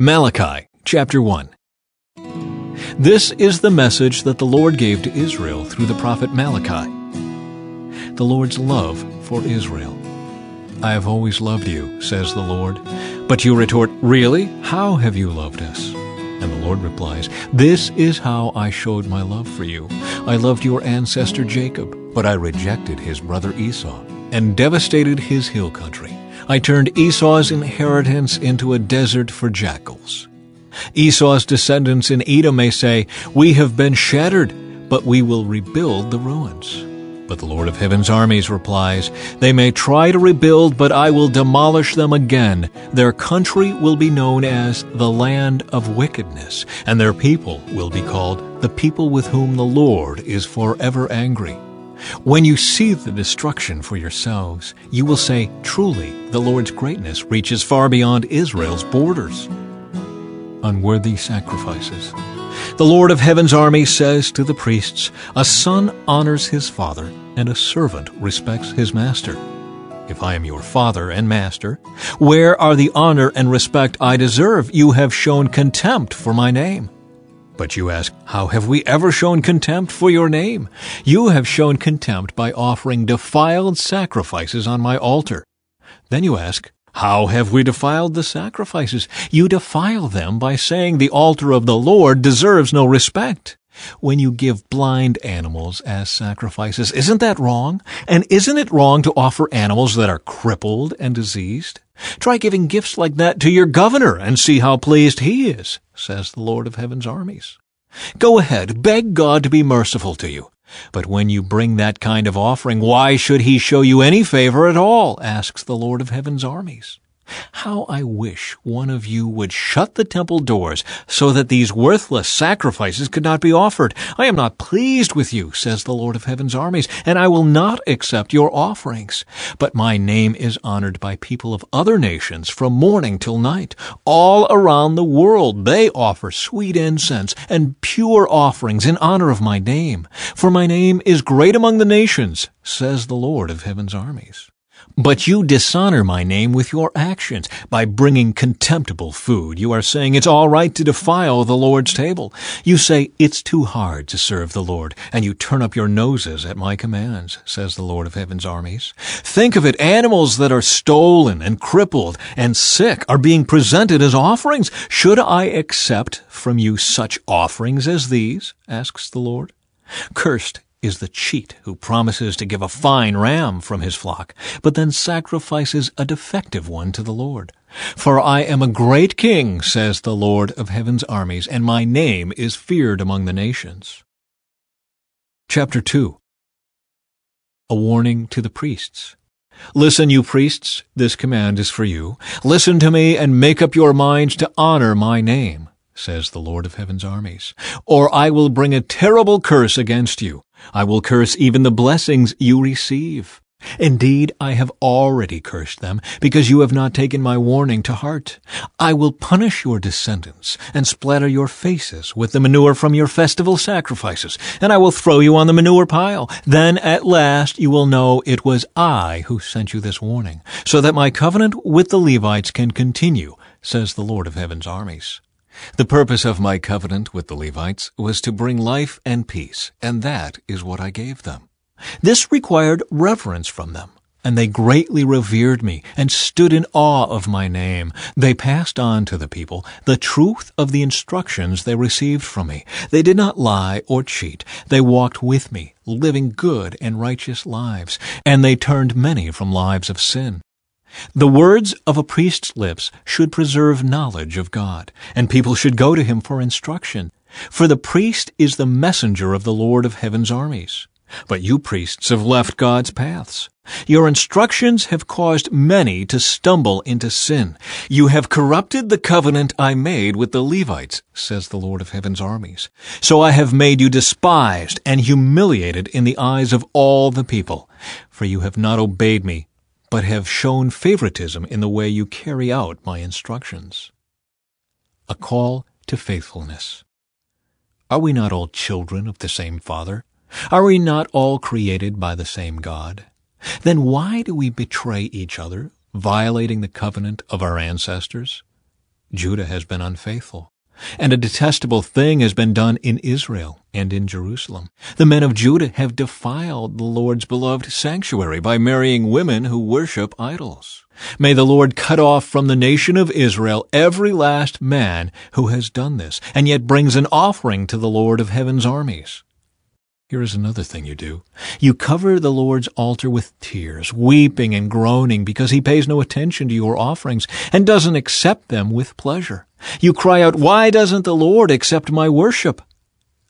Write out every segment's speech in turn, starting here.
Malachi chapter 1 This is the message that the Lord gave to Israel through the prophet Malachi. The Lord's love for Israel. I have always loved you, says the Lord. But you retort, Really? How have you loved us? And the Lord replies, This is how I showed my love for you. I loved your ancestor Jacob, but I rejected his brother Esau and devastated his hill country. I turned Esau's inheritance into a desert for jackals. Esau's descendants in Edom may say, We have been shattered, but we will rebuild the ruins. But the Lord of Heaven's armies replies, They may try to rebuild, but I will demolish them again. Their country will be known as the land of wickedness, and their people will be called the people with whom the Lord is forever angry. When you see the destruction for yourselves, you will say, Truly, the Lord's greatness reaches far beyond Israel's borders. Unworthy sacrifices. The Lord of Heaven's army says to the priests, A son honors his father, and a servant respects his master. If I am your father and master, where are the honor and respect I deserve? You have shown contempt for my name. But you ask, How have we ever shown contempt for your name? You have shown contempt by offering defiled sacrifices on my altar. Then you ask, How have we defiled the sacrifices? You defile them by saying the altar of the Lord deserves no respect. When you give blind animals as sacrifices, isn't that wrong? And isn't it wrong to offer animals that are crippled and diseased? Try giving gifts like that to your governor and see how pleased he is, says the Lord of Heaven's armies. Go ahead, beg God to be merciful to you. But when you bring that kind of offering, why should he show you any favor at all? asks the Lord of Heaven's armies. How I wish one of you would shut the temple doors so that these worthless sacrifices could not be offered. I am not pleased with you, says the Lord of Heaven's armies, and I will not accept your offerings. But my name is honored by people of other nations from morning till night. All around the world they offer sweet incense and pure offerings in honor of my name. For my name is great among the nations, says the Lord of Heaven's armies. But you dishonor my name with your actions. By bringing contemptible food, you are saying it's all right to defile the Lord's table. You say it's too hard to serve the Lord, and you turn up your noses at my commands, says the Lord of Heaven's armies. Think of it, animals that are stolen and crippled and sick are being presented as offerings. Should I accept from you such offerings as these? asks the Lord. Cursed is the cheat who promises to give a fine ram from his flock, but then sacrifices a defective one to the Lord. For I am a great king, says the Lord of heaven's armies, and my name is feared among the nations. Chapter 2 A warning to the priests. Listen, you priests, this command is for you. Listen to me and make up your minds to honor my name says the Lord of Heaven's armies, or I will bring a terrible curse against you. I will curse even the blessings you receive. Indeed, I have already cursed them, because you have not taken my warning to heart. I will punish your descendants, and splatter your faces with the manure from your festival sacrifices, and I will throw you on the manure pile. Then at last you will know it was I who sent you this warning, so that my covenant with the Levites can continue, says the Lord of Heaven's armies. The purpose of my covenant with the Levites was to bring life and peace, and that is what I gave them. This required reverence from them, and they greatly revered me and stood in awe of my name. They passed on to the people the truth of the instructions they received from me. They did not lie or cheat. They walked with me, living good and righteous lives, and they turned many from lives of sin. The words of a priest's lips should preserve knowledge of God, and people should go to him for instruction. For the priest is the messenger of the Lord of heaven's armies. But you priests have left God's paths. Your instructions have caused many to stumble into sin. You have corrupted the covenant I made with the Levites, says the Lord of heaven's armies. So I have made you despised and humiliated in the eyes of all the people. For you have not obeyed me, but have shown favoritism in the way you carry out my instructions. A call to faithfulness. Are we not all children of the same Father? Are we not all created by the same God? Then why do we betray each other, violating the covenant of our ancestors? Judah has been unfaithful. And a detestable thing has been done in Israel and in Jerusalem. The men of Judah have defiled the Lord's beloved sanctuary by marrying women who worship idols. May the Lord cut off from the nation of Israel every last man who has done this, and yet brings an offering to the Lord of heaven's armies. Here is another thing you do. You cover the Lord's altar with tears, weeping and groaning because he pays no attention to your offerings and doesn't accept them with pleasure. You cry out, Why doesn't the Lord accept my worship?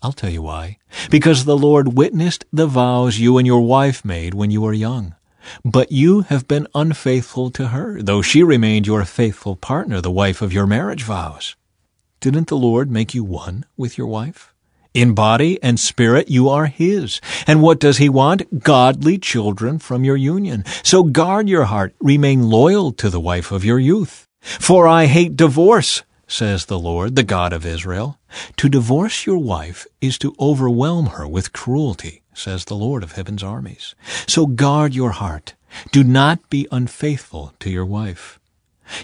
I'll tell you why. Because the Lord witnessed the vows you and your wife made when you were young. But you have been unfaithful to her, though she remained your faithful partner, the wife of your marriage vows. Didn't the Lord make you one with your wife? In body and spirit, you are His. And what does He want? Godly children from your union. So guard your heart. Remain loyal to the wife of your youth. For I hate divorce, says the Lord, the God of Israel. To divorce your wife is to overwhelm her with cruelty, says the Lord of heaven's armies. So guard your heart. Do not be unfaithful to your wife.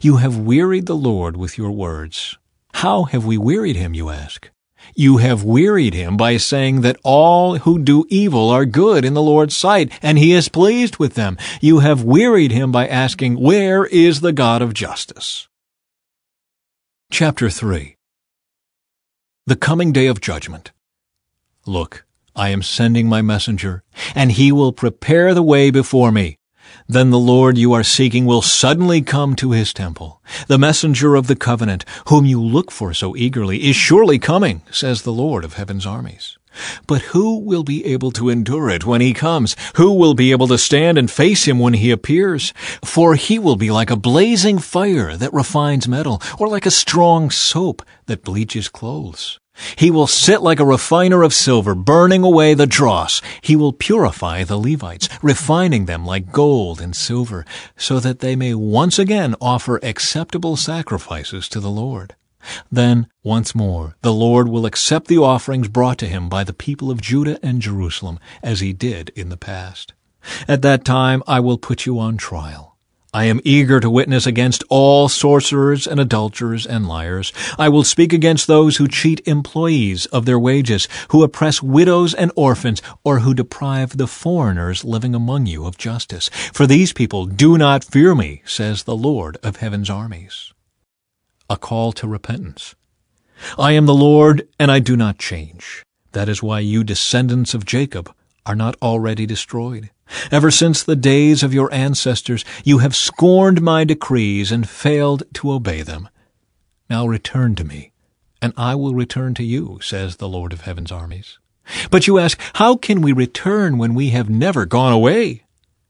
You have wearied the Lord with your words. How have we wearied him, you ask? You have wearied him by saying that all who do evil are good in the Lord's sight, and he is pleased with them. You have wearied him by asking, Where is the God of justice? Chapter 3 The coming day of judgment. Look, I am sending my messenger, and he will prepare the way before me. Then the Lord you are seeking will suddenly come to his temple. The messenger of the covenant, whom you look for so eagerly, is surely coming, says the Lord of heaven's armies. But who will be able to endure it when he comes? Who will be able to stand and face him when he appears? For he will be like a blazing fire that refines metal, or like a strong soap that bleaches clothes. He will sit like a refiner of silver, burning away the dross. He will purify the Levites, refining them like gold and silver, so that they may once again offer acceptable sacrifices to the Lord. Then, once more, the Lord will accept the offerings brought to him by the people of Judah and Jerusalem, as he did in the past. At that time I will put you on trial. I am eager to witness against all sorcerers and adulterers and liars. I will speak against those who cheat employees of their wages, who oppress widows and orphans, or who deprive the foreigners living among you of justice. For these people do not fear me, says the Lord of heaven's armies. A call to repentance. I am the Lord, and I do not change. That is why you descendants of Jacob are not already destroyed. Ever since the days of your ancestors, you have scorned my decrees and failed to obey them. Now return to me, and I will return to you, says the Lord of heaven's armies. But you ask, how can we return when we have never gone away?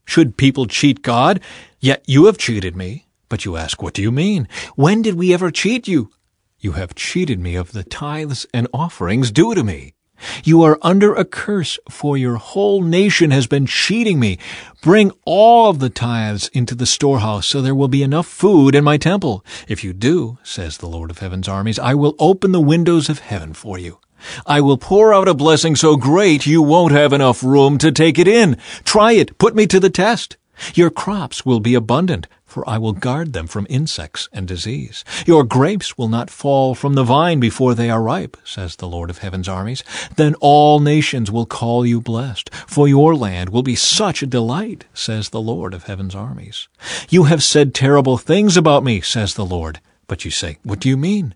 Should people cheat God? Yet you have cheated me. But you ask, what do you mean? When did we ever cheat you? You have cheated me of the tithes and offerings due to me. You are under a curse, for your whole nation has been cheating me. Bring all of the tithes into the storehouse, so there will be enough food in my temple. If you do, says the Lord of heaven's armies, I will open the windows of heaven for you. I will pour out a blessing so great you won't have enough room to take it in. Try it. Put me to the test. Your crops will be abundant, for I will guard them from insects and disease. Your grapes will not fall from the vine before they are ripe, says the Lord of heaven's armies. Then all nations will call you blessed, for your land will be such a delight, says the Lord of heaven's armies. You have said terrible things about me, says the Lord. But you say, What do you mean?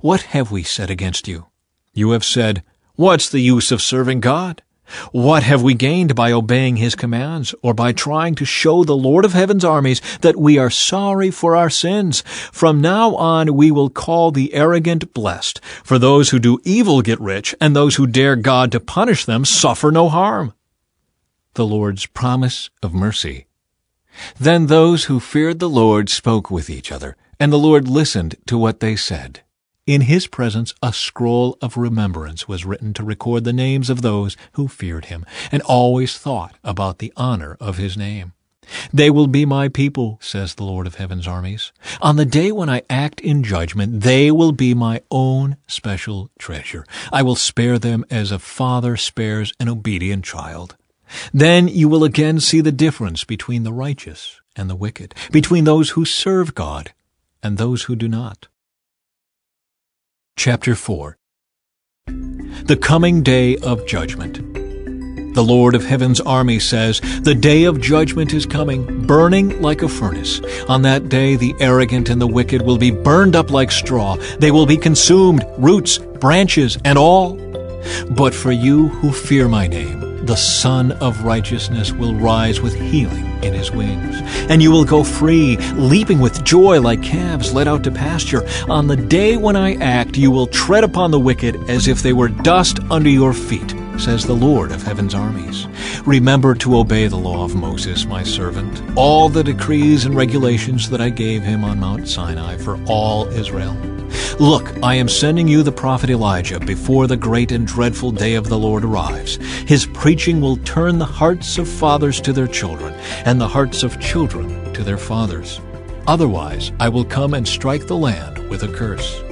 What have we said against you? You have said, What's the use of serving God? What have we gained by obeying his commands, or by trying to show the Lord of heaven's armies that we are sorry for our sins? From now on we will call the arrogant blessed, for those who do evil get rich, and those who dare God to punish them suffer no harm. The Lord's promise of mercy. Then those who feared the Lord spoke with each other, and the Lord listened to what they said. In his presence a scroll of remembrance was written to record the names of those who feared him and always thought about the honor of his name. They will be my people, says the Lord of heaven's armies. On the day when I act in judgment, they will be my own special treasure. I will spare them as a father spares an obedient child. Then you will again see the difference between the righteous and the wicked, between those who serve God and those who do not. Chapter 4 The Coming Day of Judgment The Lord of Heaven's army says, The day of judgment is coming, burning like a furnace. On that day the arrogant and the wicked will be burned up like straw. They will be consumed, roots, branches, and all. But for you who fear my name, the Sun of Righteousness will rise with healing in his wings. And you will go free, leaping with joy like calves led out to pasture. On the day when I act, you will tread upon the wicked as if they were dust under your feet, says the Lord of heaven's armies. Remember to obey the law of Moses, my servant, all the decrees and regulations that I gave him on Mount Sinai for all Israel. Look, I am sending you the prophet Elijah before the great and dreadful day of the Lord arrives. His preaching will turn the hearts of fathers to their children, and the hearts of children to their fathers. Otherwise, I will come and strike the land with a curse.